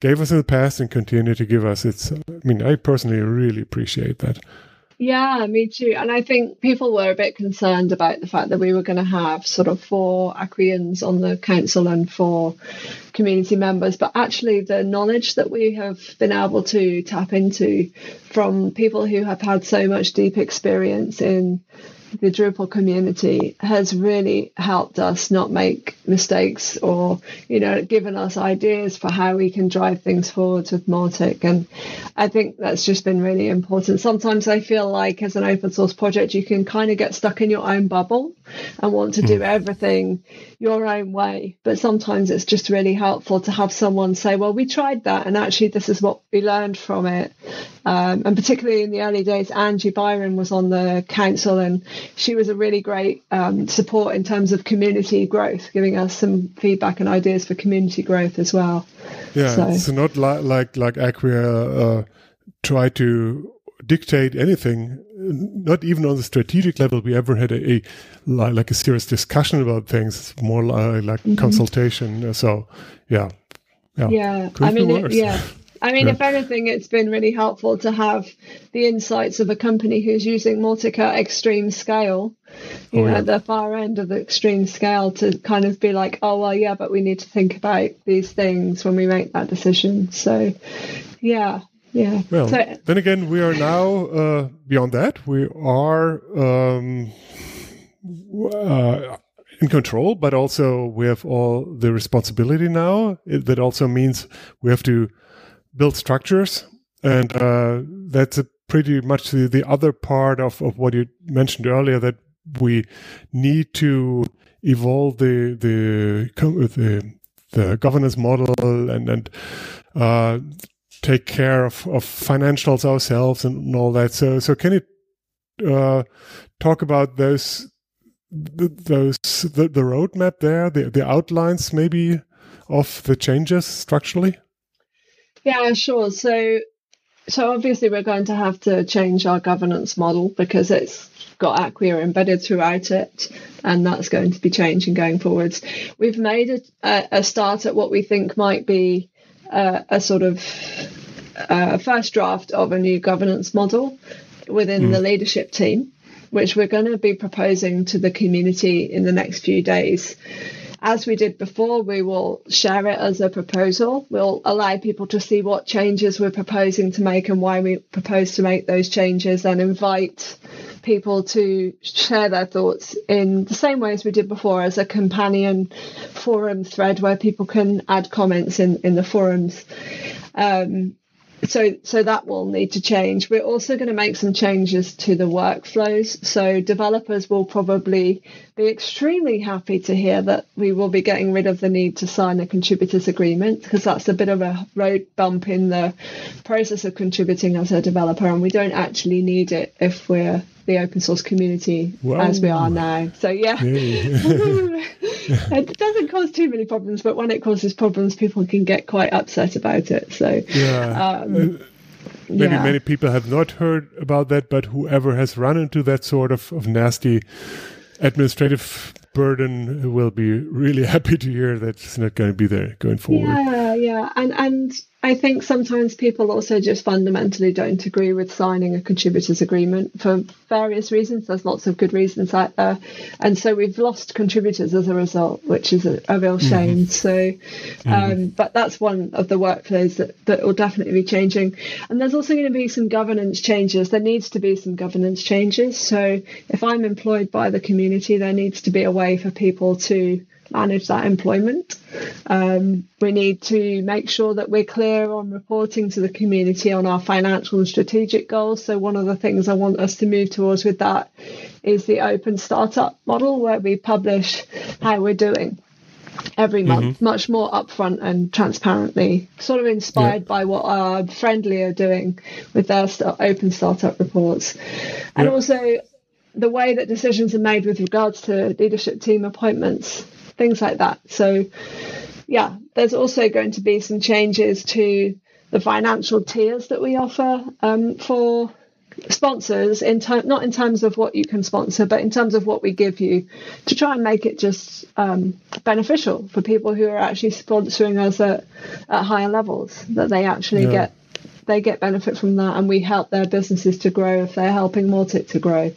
gave us in the past and continue to give us. It's, I mean, I personally really appreciate that. Yeah, me too. And I think people were a bit concerned about the fact that we were going to have sort of four Acqueans on the council and four community members. But actually, the knowledge that we have been able to tap into from people who have had so much deep experience in the Drupal community has really helped us not make mistakes or, you know, given us ideas for how we can drive things forward with Mautic. And I think that's just been really important. Sometimes I feel like as an open source project, you can kind of get stuck in your own bubble and want to do hmm. everything your own way. But sometimes it's just really helpful to have someone say, well, we tried that and actually this is what we learned from it. Um, and particularly in the early days, Angie Byron was on the council and she was a really great um, support in terms of community growth, giving us some feedback and ideas for community growth as well. Yeah, so, it's not li- like like Acquia uh, try to dictate anything. Not even on the strategic level, we ever had a, a like a serious discussion about things. It's more like, like mm-hmm. consultation. So, yeah, yeah. Yeah, I mean, it, yeah. I mean, yeah. if anything, it's been really helpful to have the insights of a company who's using Mautic at extreme scale, you oh, know, yeah. at the far end of the extreme scale to kind of be like, oh, well, yeah, but we need to think about these things when we make that decision. So, yeah, yeah. Well, so, then again, we are now uh, beyond that. We are um, uh, in control, but also we have all the responsibility now. It, that also means we have to build structures, and uh, that's a pretty much the, the other part of, of what you mentioned earlier that we need to evolve the the the, the governance model and and uh, take care of, of financials ourselves and all that. So so can you uh, talk about those those the, the roadmap there, the the outlines maybe of the changes structurally? Yeah, sure. So, so obviously we're going to have to change our governance model because it's got Acquia embedded throughout it, and that's going to be changing going forwards. We've made a, a start at what we think might be a, a sort of a first draft of a new governance model within mm. the leadership team, which we're going to be proposing to the community in the next few days as we did before, we will share it as a proposal. We'll allow people to see what changes we're proposing to make and why we propose to make those changes and invite people to share their thoughts in the same way as we did before as a companion forum thread where people can add comments in, in the forums. Um, so so that will need to change. We're also going to make some changes to the workflows. So developers will probably be extremely happy to hear that we will be getting rid of the need to sign a contributors agreement because that's a bit of a road bump in the process of contributing as a developer and we don't actually need it if we're the open source community as we are now. So yeah, it doesn't cause too many problems, but when it causes problems, people can get quite upset about it. So yeah. Um, uh, maybe yeah. many people have not heard about that, but whoever has run into that sort of, of nasty administrative burden will be really happy to hear that it's not going to be there going forward. Yeah, yeah, and and I think sometimes people also just fundamentally don't agree with signing a contributors agreement for various reasons. There's lots of good reasons out there. And so we've lost contributors as a result, which is a, a real mm-hmm. shame. Mm-hmm. So, um, mm-hmm. but that's one of the workflows that, that will definitely be changing. And there's also going to be some governance changes. There needs to be some governance changes. So if I'm employed by the community, there needs to be a way for people to manage that employment. Um, we need to make sure that we're clear on reporting to the community on our financial and strategic goals. So, one of the things I want us to move towards with that is the open startup model where we publish how we're doing every month, mm-hmm. much more upfront and transparently, sort of inspired yeah. by what our Friendly are doing with their open startup reports. And yeah. also, the way that decisions are made with regards to leadership team appointments things like that. So, yeah, there's also going to be some changes to the financial tiers that we offer um, for sponsors in time not in terms of what you can sponsor but in terms of what we give you to try and make it just um, beneficial for people who are actually sponsoring us at, at higher levels that they actually yeah. get they get benefit from that, and we help their businesses to grow if they're helping Mautic to grow.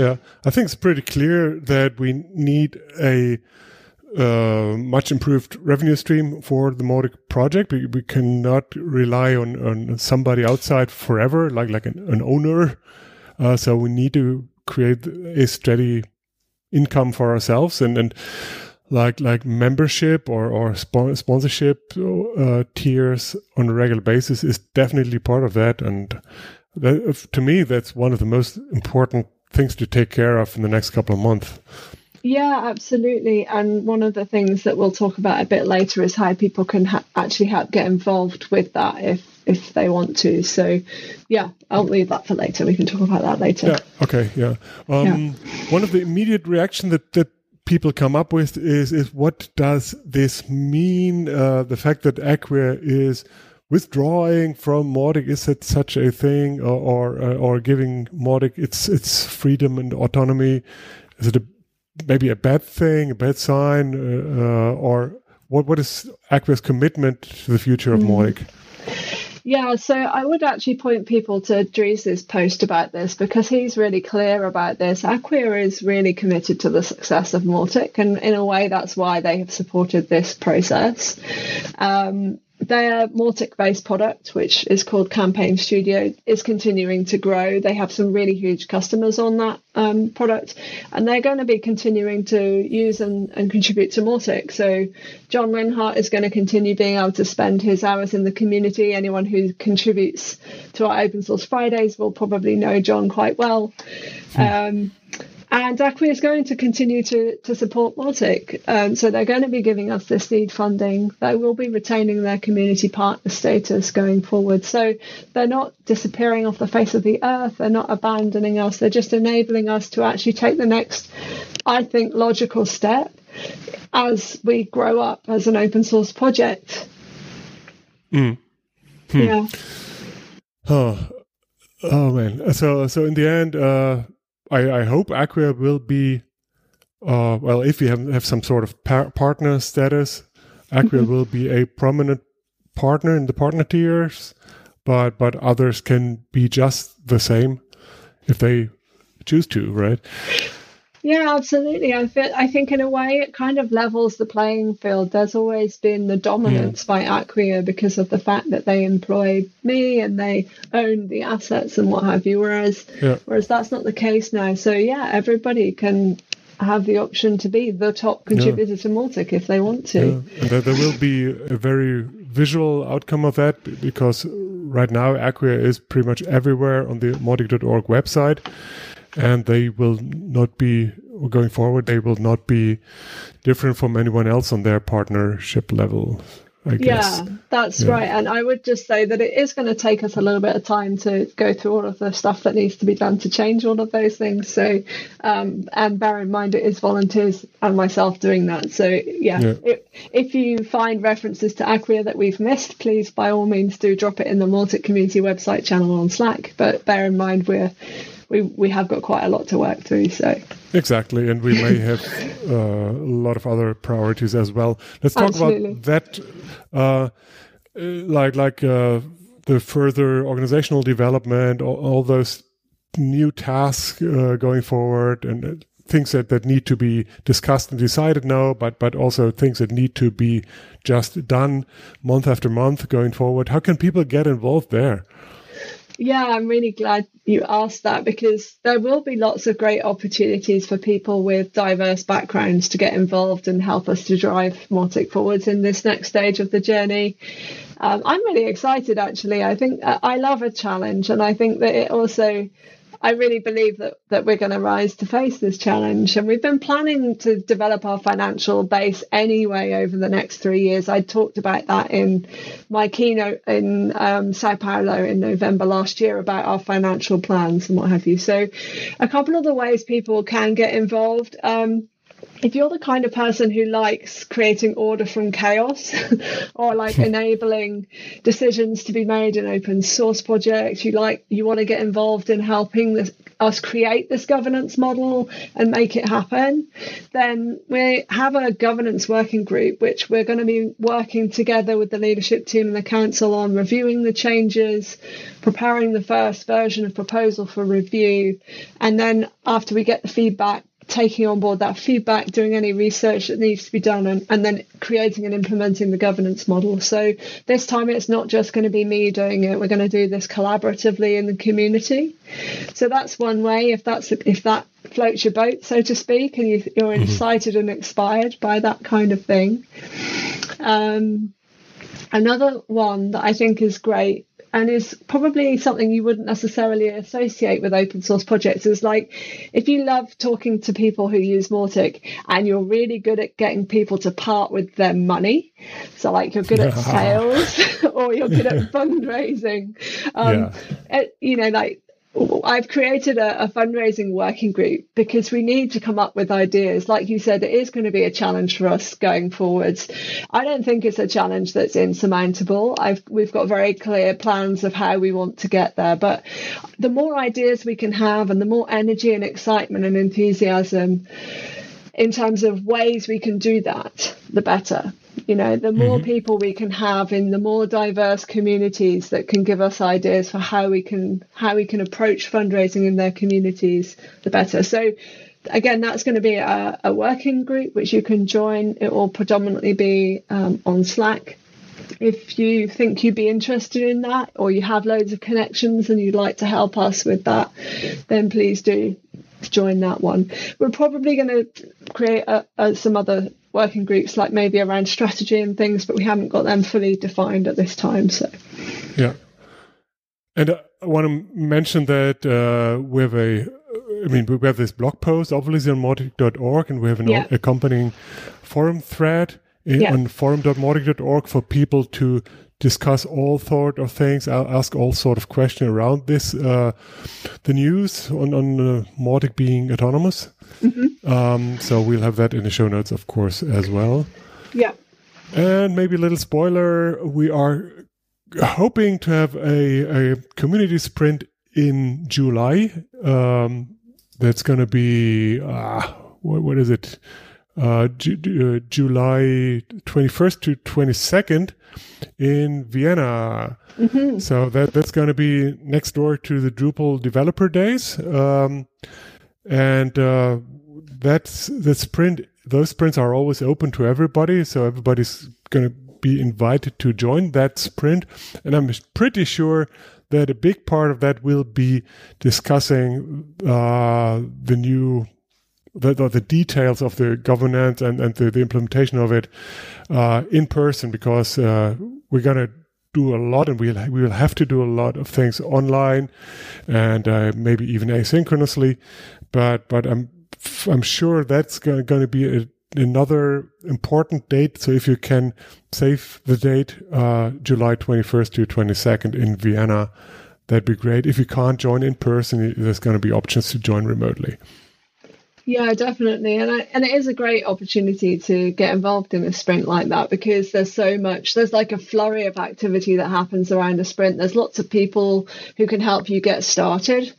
Yeah, I think it's pretty clear that we need a uh, much improved revenue stream for the Mautic project. We, we cannot rely on, on somebody outside forever, like like an, an owner. Uh, so we need to create a steady income for ourselves and and like like membership or or sponsorship uh, tiers on a regular basis is definitely part of that and that, to me that's one of the most important things to take care of in the next couple of months. Yeah absolutely. And one of the things that we'll talk about a bit later is how people can ha- actually help get involved with that if if they want to. So yeah i'll leave that for later. We can talk about that later. Yeah okay yeah, um, yeah. one of the immediate reaction that that people come up with is is what does this mean? Uh, the fact that Acquia is withdrawing from Mautic is it such a thing, or or, uh, or giving Mautic its its freedom and autonomy? Is it a, maybe a bad thing, a bad sign, uh, uh or what what is Acquia's commitment to the future of mm. Mautic? Yeah, so I would actually point people to Dries' post about this because he's really clear about this. Acquia is really committed to the success of Mautic, and in a way, that's why they have supported this process. Um, their Mautic based product, which is called Campaign Studio, is continuing to grow. They have some really huge customers on that um, product, and they're going to be continuing to use and, and contribute to Mautic. So, John Linhart is going to continue being able to spend his hours in the community. Anyone who contributes to our Open Source Fridays will probably know John quite well. Hmm. Um, and Acquia is going to continue to, to support Mautic. Um, so they're going to be giving us this seed funding. They will be retaining their community partner status going forward. So they're not disappearing off the face of the earth. They're not abandoning us. They're just enabling us to actually take the next, I think, logical step as we grow up as an open source project. Mm. Hmm. Yeah. Oh, oh man. So, so in the end, uh, I, I hope Acquia will be, uh, well, if we have, have some sort of par- partner status, Acquia mm-hmm. will be a prominent partner in the partner tiers, but but others can be just the same if they choose to, right? Yeah, absolutely. I feel, I think in a way it kind of levels the playing field. There's always been the dominance by Acquia because of the fact that they employ me and they own the assets and what have you. Whereas yeah. whereas that's not the case now. So yeah, everybody can have the option to be the top contributor yeah. to Mautic if they want to. There, there will be a very visual outcome of that because right now Acquia is pretty much everywhere on the Mautic.org website and they will not be going forward. They will not be different from anyone else on their partnership level. I guess. Yeah, that's yeah. right. And I would just say that it is going to take us a little bit of time to go through all of the stuff that needs to be done to change all of those things. So, um, and bear in mind, it is volunteers and myself doing that. So, yeah, yeah. If, if you find references to Acquia that we've missed, please by all means do drop it in the Mautic community website channel on Slack. But bear in mind, we're we we have got quite a lot to work through. So exactly, and we may have uh, a lot of other priorities as well. Let's talk Absolutely. about that, uh, like like uh, the further organizational development, all, all those new tasks uh, going forward, and uh, things that, that need to be discussed and decided now, but but also things that need to be just done month after month going forward. How can people get involved there? Yeah, I'm really glad you asked that because there will be lots of great opportunities for people with diverse backgrounds to get involved and help us to drive Mautic forwards in this next stage of the journey. Um, I'm really excited actually. I think uh, I love a challenge and I think that it also I really believe that, that we're going to rise to face this challenge. And we've been planning to develop our financial base anyway over the next three years. I talked about that in my keynote in um, Sao Paulo in November last year about our financial plans and what have you. So, a couple of the ways people can get involved. Um, if you're the kind of person who likes creating order from chaos or like hmm. enabling decisions to be made in open source projects you like you want to get involved in helping this, us create this governance model and make it happen then we have a governance working group which we're going to be working together with the leadership team and the council on reviewing the changes preparing the first version of proposal for review and then after we get the feedback taking on board that feedback, doing any research that needs to be done, and, and then creating and implementing the governance model. So this time it's not just going to be me doing it. We're going to do this collaboratively in the community. So that's one way. If that's if that floats your boat, so to speak, and you, are mm-hmm. excited and inspired by that kind of thing. Um, another one that I think is great and is probably something you wouldn't necessarily associate with open source projects is like if you love talking to people who use Mautic and you're really good at getting people to part with their money so like you're good at sales or you're good at fundraising um, yeah. it, you know like I've created a, a, fundraising working group because we need to come up with ideas. Like you said, it is going to be a challenge for us going forwards. I don't think it's a challenge that's insurmountable. I've, we've got very clear plans of how we want to get there. But the more ideas we can have and the more energy and excitement and enthusiasm in terms of ways we can do that, the better. You know, the more mm-hmm. people we can have in the more diverse communities that can give us ideas for how we can how we can approach fundraising in their communities, the better. So again, that's going to be a, a working group which you can join. It will predominantly be um, on Slack. If you think you'd be interested in that, or you have loads of connections and you'd like to help us with that, then please do join that one. We're probably going to create a, a, some other working groups, like maybe around strategy and things, but we haven't got them fully defined at this time. So, yeah. And uh, I want to mention that uh, we have a, I mean, we have this blog post, obviously on Mautic.org, and we have an yeah. accompanying forum thread yeah. on forum.mautic.org for people to discuss all sort of things. I'll ask all sort of questions around this. Uh, the news on on uh, Mautic being autonomous. Mm-hmm. Um, so we'll have that in the show notes, of course, as well. Yeah. And maybe a little spoiler: we are hoping to have a, a community sprint in July. Um, that's going to be uh, what, what is it? Uh, Ju- uh, July 21st to 22nd in Vienna. Mm-hmm. So that that's going to be next door to the Drupal Developer Days, um, and uh, that's the sprint. Those sprints are always open to everybody, so everybody's going to be invited to join that sprint. And I'm pretty sure that a big part of that will be discussing uh, the new the, the, the, details of the governance and, and the, the implementation of it uh, in person because uh, we're going to do a lot and we'll, we will have to do a lot of things online and uh, maybe even asynchronously. But, but I'm, I'm sure that's going to be a, another important date. So if you can save the date, uh, July 21st to 22nd in Vienna, that'd be great. If you can't join in person, there's going to be options to join remotely. Yeah, definitely, and I, and it is a great opportunity to get involved in a sprint like that because there's so much. There's like a flurry of activity that happens around a sprint. There's lots of people who can help you get started.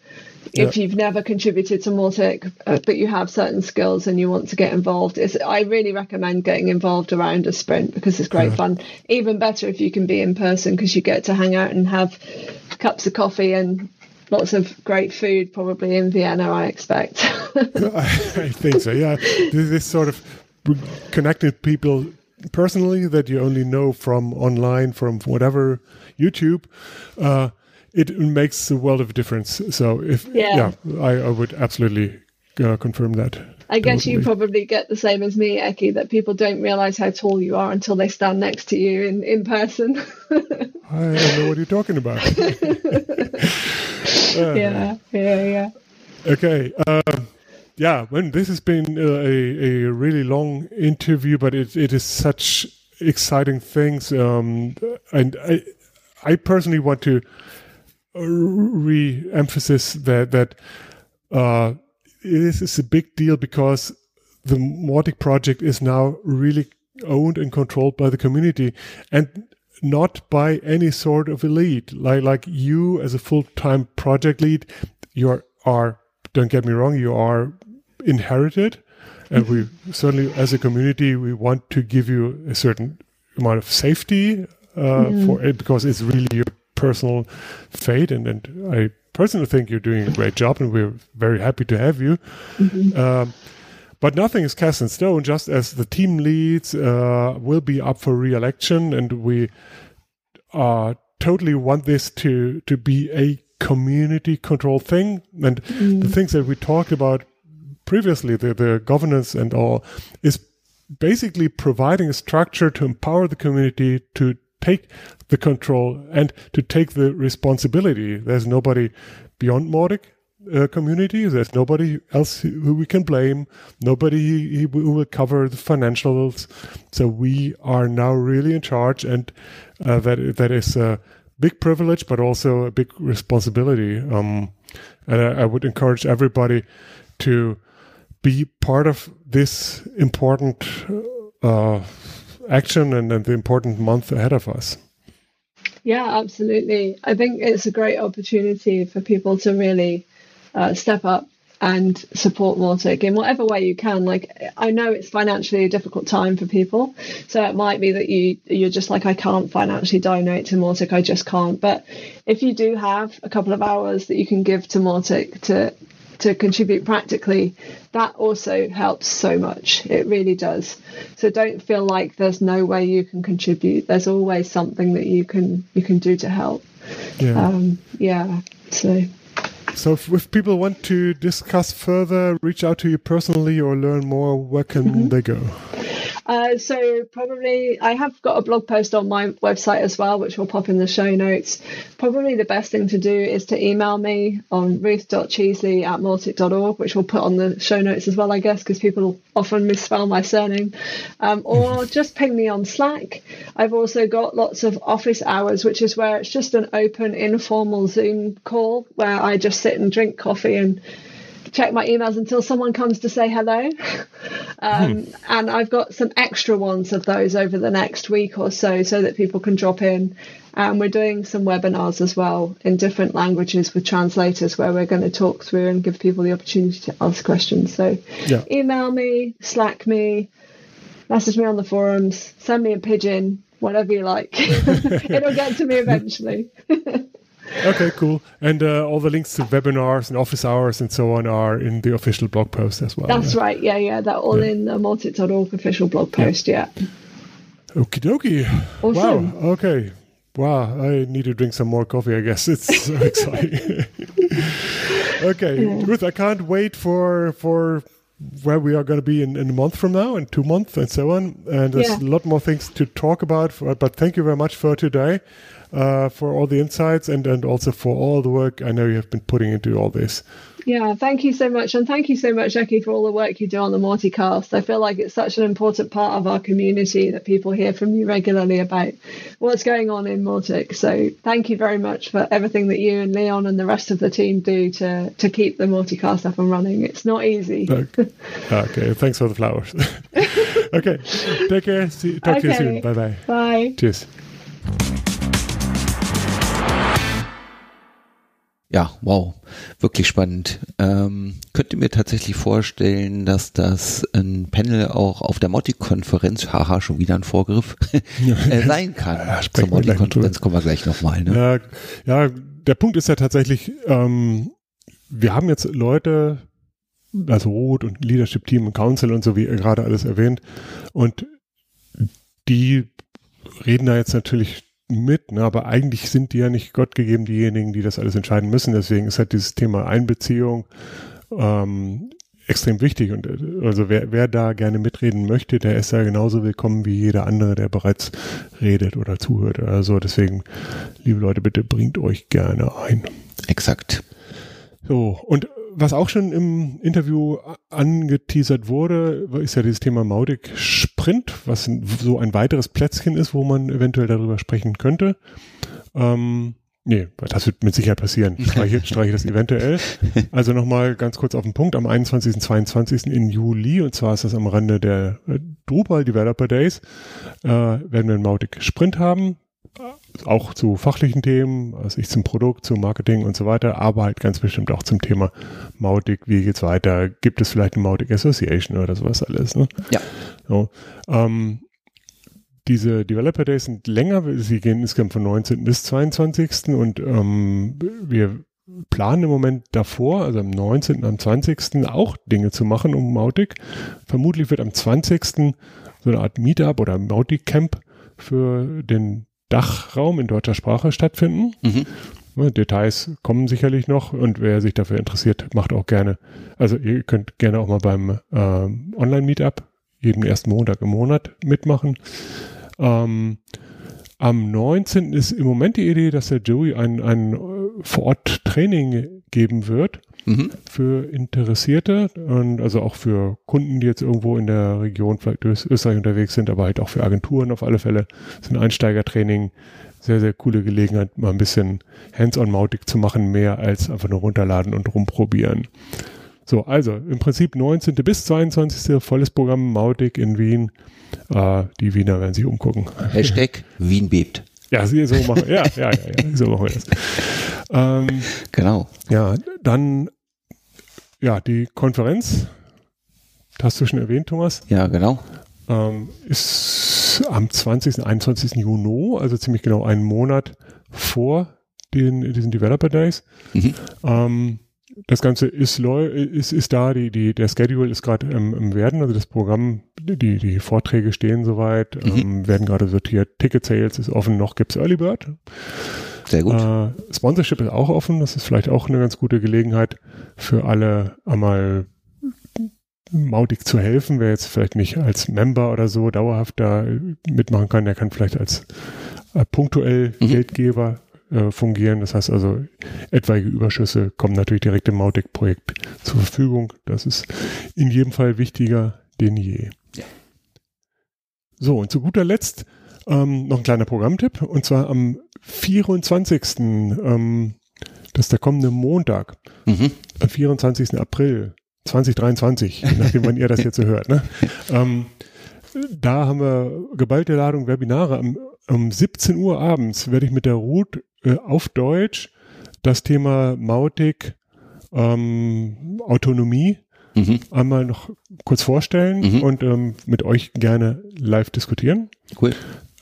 If you've never contributed to Mautic, uh, but you have certain skills and you want to get involved, it's, I really recommend getting involved around a sprint because it's great yeah. fun. Even better if you can be in person because you get to hang out and have cups of coffee and lots of great food probably in Vienna, I expect. I think so, yeah. This sort of connected people personally that you only know from online, from whatever YouTube. Uh, it makes a world of difference. So if yeah, yeah I, I, would absolutely uh, confirm that. I guess totally. you probably get the same as me, Ekke, that people don't realize how tall you are until they stand next to you in, in person. I don't know what you're talking about. uh, yeah, yeah, yeah. Okay. Uh, yeah, when this has been uh, a, a really long interview, but it, it is such exciting things. Um, and I, I personally want to re-emphasize that, that uh, this is a big deal because the Mautic project is now really owned and controlled by the community and not by any sort of elite. Like like you as a full time project lead, you are, are don't get me wrong, you are inherited. And we certainly, as a community, we want to give you a certain amount of safety uh, mm. for it because it's really your personal fate. And, and I personally think you're doing a great job, and we're very happy to have you. Mm-hmm. Um, but nothing is cast in stone. Just as the team leads uh, will be up for re-election, and we uh, totally want this to to be a community controlled thing. And mm. the things that we talked about previously, the the governance and all, is basically providing a structure to empower the community to take the control and to take the responsibility. There's nobody beyond Mautic uh, community. There's nobody else who we can blame. Nobody who will cover the financials. So we are now really in charge, and uh, that that is a big privilege, but also a big responsibility. Um, and I, I, would encourage everybody to be part of this important uh, action and, and the important month ahead of us. Yeah, absolutely. I think it's a great opportunity for people to really uh, step up and support Mautic in whatever way you can. Like I know it's financially a difficult time for people, so it might be that you you're just like I can't financially donate to Mautic, I just can't. But if you do have a couple of hours that you can give to Mautic to to contribute practically, that also helps so much. It really does. So don't feel like there's no way you can contribute. There's always something that you can you can do to help. Yeah. Um, yeah. So so if, if, people want to discuss further, reach out to you personally or learn more, where can mm-hmm. they go? Uh, so probably I have got a blog post on my website as well, which will pop in the show notes. Probably the best thing to do is to email me on ruth.cheesley at mautic.org, which we'll put on the show notes as well, I guess, because people often misspell my surname. Um, or just ping me on Slack. I've also got lots of office hours, which is where it's just an open, informal Zoom call where I just sit and drink coffee and check my emails until someone comes to say hello. um, hmm. And I've got some extra ones of those over the next week or so, so that people can drop in. And we're doing some webinars as well in different languages with translators where we're going to talk through and give people the opportunity to ask questions. So yeah. email me, Slack me, message me on the forums, send me a pigeon, whatever you like. It'll get to me eventually. Okay, cool. And uh, all the links to webinars and office hours and so on are in the official blog post as well. That's yeah. right. Yeah, yeah. They're all yeah. in the mautic.org official blog post. Yeah. yeah. Okie dokie. Awesome. Wow. Okay. Wow. I need to drink some more coffee, I guess. It's so exciting. okay. Yeah. Ruth, I can't wait for for where we are going to be in, in a month from now and two months and so on. And there's yeah. a lot more things to talk about. For, but thank you very much for today uh, for all the insights and, and also for all the work I know you have been putting into all this. Yeah, thank you so much. And thank you so much, Jackie, for all the work you do on the Mauticast. I feel like it's such an important part of our community that people hear from you regularly about what's going on in Mautic. So thank you very much for everything that you and Leon and the rest of the team do to, to keep the Mauticast up and running. It's not easy. Okay, okay. thanks for the flowers. okay, take care. See, talk okay. to you soon. Bye-bye. Bye. Cheers. Ja, wow, wirklich spannend. Ähm, könnt ihr mir tatsächlich vorstellen, dass das ein Panel auch auf der Motti-Konferenz, haha, schon wieder ein Vorgriff, äh, sein kann. Ja, Zur Motti-Konferenz kommen wir gleich nochmal. Ne? Ja, ja, der Punkt ist ja tatsächlich, ähm, wir haben jetzt Leute, also Rot und Leadership Team und Council und so, wie ihr gerade alles erwähnt, und die reden da jetzt natürlich mit, ne? aber eigentlich sind die ja nicht Gott gegeben, diejenigen, die das alles entscheiden müssen. Deswegen ist halt dieses Thema Einbeziehung ähm, extrem wichtig. Und äh, also wer, wer da gerne mitreden möchte, der ist ja genauso willkommen wie jeder andere, der bereits redet oder zuhört. Also deswegen, liebe Leute, bitte bringt euch gerne ein. Exakt. So, und was auch schon im Interview angeteasert wurde, ist ja dieses Thema Mautic Sprint, was so ein weiteres Plätzchen ist, wo man eventuell darüber sprechen könnte. Ähm, Nee, das wird mit Sicherheit passieren. Streiche, streiche das eventuell. Also nochmal ganz kurz auf den Punkt. Am 21. und 22. in Juli, und zwar ist das am Rande der äh, Drupal Developer Days, äh, werden wir einen Mautic Sprint haben. Auch zu fachlichen Themen, also ich zum Produkt, zum Marketing und so weiter, aber halt ganz bestimmt auch zum Thema Mautic. Wie geht's weiter? Gibt es vielleicht eine Mautic Association oder sowas alles? Ne? Ja. So, ähm, diese Developer Days sind länger, sie gehen insgesamt von 19. bis 22. und ähm, wir planen im Moment davor, also am 19. und am 20. auch Dinge zu machen um Mautic. Vermutlich wird am 20. so eine Art Meetup oder Mautic Camp für den Dachraum in deutscher Sprache stattfinden. Mhm. Details kommen sicherlich noch und wer sich dafür interessiert, macht auch gerne, also ihr könnt gerne auch mal beim äh, Online-Meetup jeden ersten Montag im Monat mitmachen. Ähm, am 19. ist im Moment die Idee, dass der Joey ein, ein äh, Vor-Ort-Training geben wird mhm. für Interessierte und also auch für Kunden, die jetzt irgendwo in der Region, vielleicht Österreich unterwegs sind, aber halt auch für Agenturen auf alle Fälle. Ist ein Einsteigertraining. Sehr, sehr coole Gelegenheit, mal ein bisschen Hands-on-Mautic zu machen, mehr als einfach nur runterladen und rumprobieren. So, also im Prinzip 19. bis 22. volles Programm Mautic in Wien. Äh, die Wiener werden sich umgucken. Hashtag Wien bebt. Ja, so machen, ja, ja, ja, ja, so machen wir das. Ähm, genau. Ja, dann, ja, die Konferenz, hast du schon erwähnt, Thomas? Ja, genau. Ähm, ist am 20. 21. Juni, also ziemlich genau einen Monat vor den, diesen Developer Days. Mhm. Ähm, das Ganze ist, ist, ist da, die, die, der Schedule ist gerade im, im Werden, also das Programm, die, die Vorträge stehen soweit, mhm. ähm, werden gerade sortiert, Ticket Sales ist offen, noch gibt's Early Bird. Sehr gut. Äh, Sponsorship ist auch offen, das ist vielleicht auch eine ganz gute Gelegenheit für alle einmal Mautic zu helfen, wer jetzt vielleicht nicht als Member oder so dauerhaft da mitmachen kann, der kann vielleicht als äh, punktuell mhm. Geldgeber äh, fungieren. Das heißt also, etwaige Überschüsse kommen natürlich direkt im Mautic-Projekt zur Verfügung. Das ist in jedem Fall wichtiger denn je. Ja. So, und zu guter Letzt ähm, noch ein kleiner Programmtipp. Und zwar am 24. Ähm, das ist der kommende Montag, mhm. am 24. April 2023, je nachdem, wann ihr das jetzt so hört. Ne? Ähm, da haben wir geballte Ladung Webinare. Am, um 17 Uhr abends werde ich mit der Ruth äh, auf Deutsch das Thema Mautic ähm, Autonomie mhm. einmal noch kurz vorstellen mhm. und ähm, mit euch gerne live diskutieren. Cool.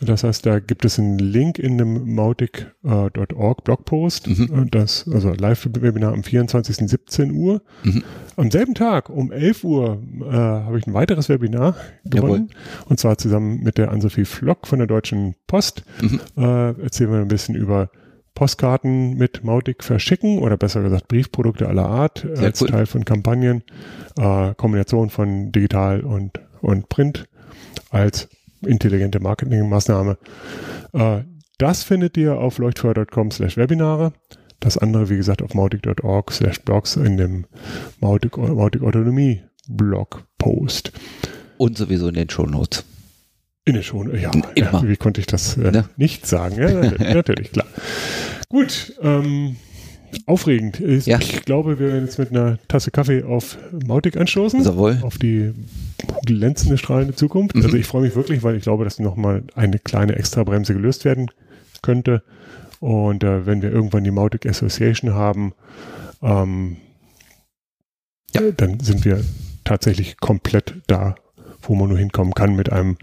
Das heißt, da gibt es einen Link in dem mautic.org Blogpost, mhm. Äh, das, also Live-Webinar am 24. 17 Uhr. Mhm. Am selben Tag um 11 Uhr äh, habe ich ein weiteres Webinar gewonnen. Und zwar zusammen mit der Ann-Sophie Flock von der Deutschen Post. Mhm. Äh, erzählen wir ein bisschen über Postkarten mit Mautic verschicken oder besser gesagt Briefprodukte aller Art Sehr als cool. Teil von Kampagnen, äh, Kombination von digital und, und Print als intelligente Marketingmaßnahme. Äh, das findet ihr auf leuchtfeuer.com slash Webinare. Das andere, wie gesagt, auf mautic.org slash blogs in dem Mautic, Mautic Autonomie Blogpost. Und sowieso in den Show Notes. In der Show, ja, ja, wie konnte ich das äh, ne? nicht sagen? Ja, natürlich, klar. Gut, ähm, aufregend. Ich, ja. ich glaube, wir werden jetzt mit einer Tasse Kaffee auf Mautic anstoßen. Jawohl. Auf die glänzende, strahlende Zukunft. Mhm. Also ich freue mich wirklich, weil ich glaube, dass nochmal eine kleine Extrabremse gelöst werden könnte. Und äh, wenn wir irgendwann die Mautic Association haben, ähm, ja. dann sind wir tatsächlich komplett da, wo man nur hinkommen kann mit einem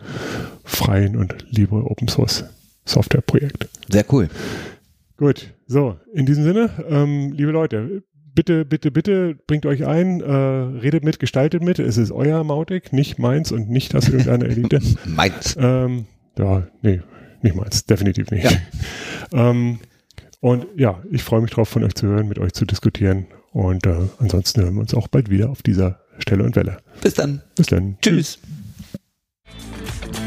freien und libre Open Source Software Projekt. Sehr cool. Gut, so, in diesem Sinne, ähm, liebe Leute, bitte, bitte, bitte bringt euch ein, äh, redet mit, gestaltet mit. Es ist euer Mautic, nicht meins und nicht das irgendeiner Elite. meins. Ähm, ja, nee, nicht meins, definitiv nicht. Ja. ähm, und ja, ich freue mich drauf, von euch zu hören, mit euch zu diskutieren. Und äh, ansonsten hören wir uns auch bald wieder auf dieser Stelle und Welle. Bis dann. Bis dann. Tschüss. Tschüss.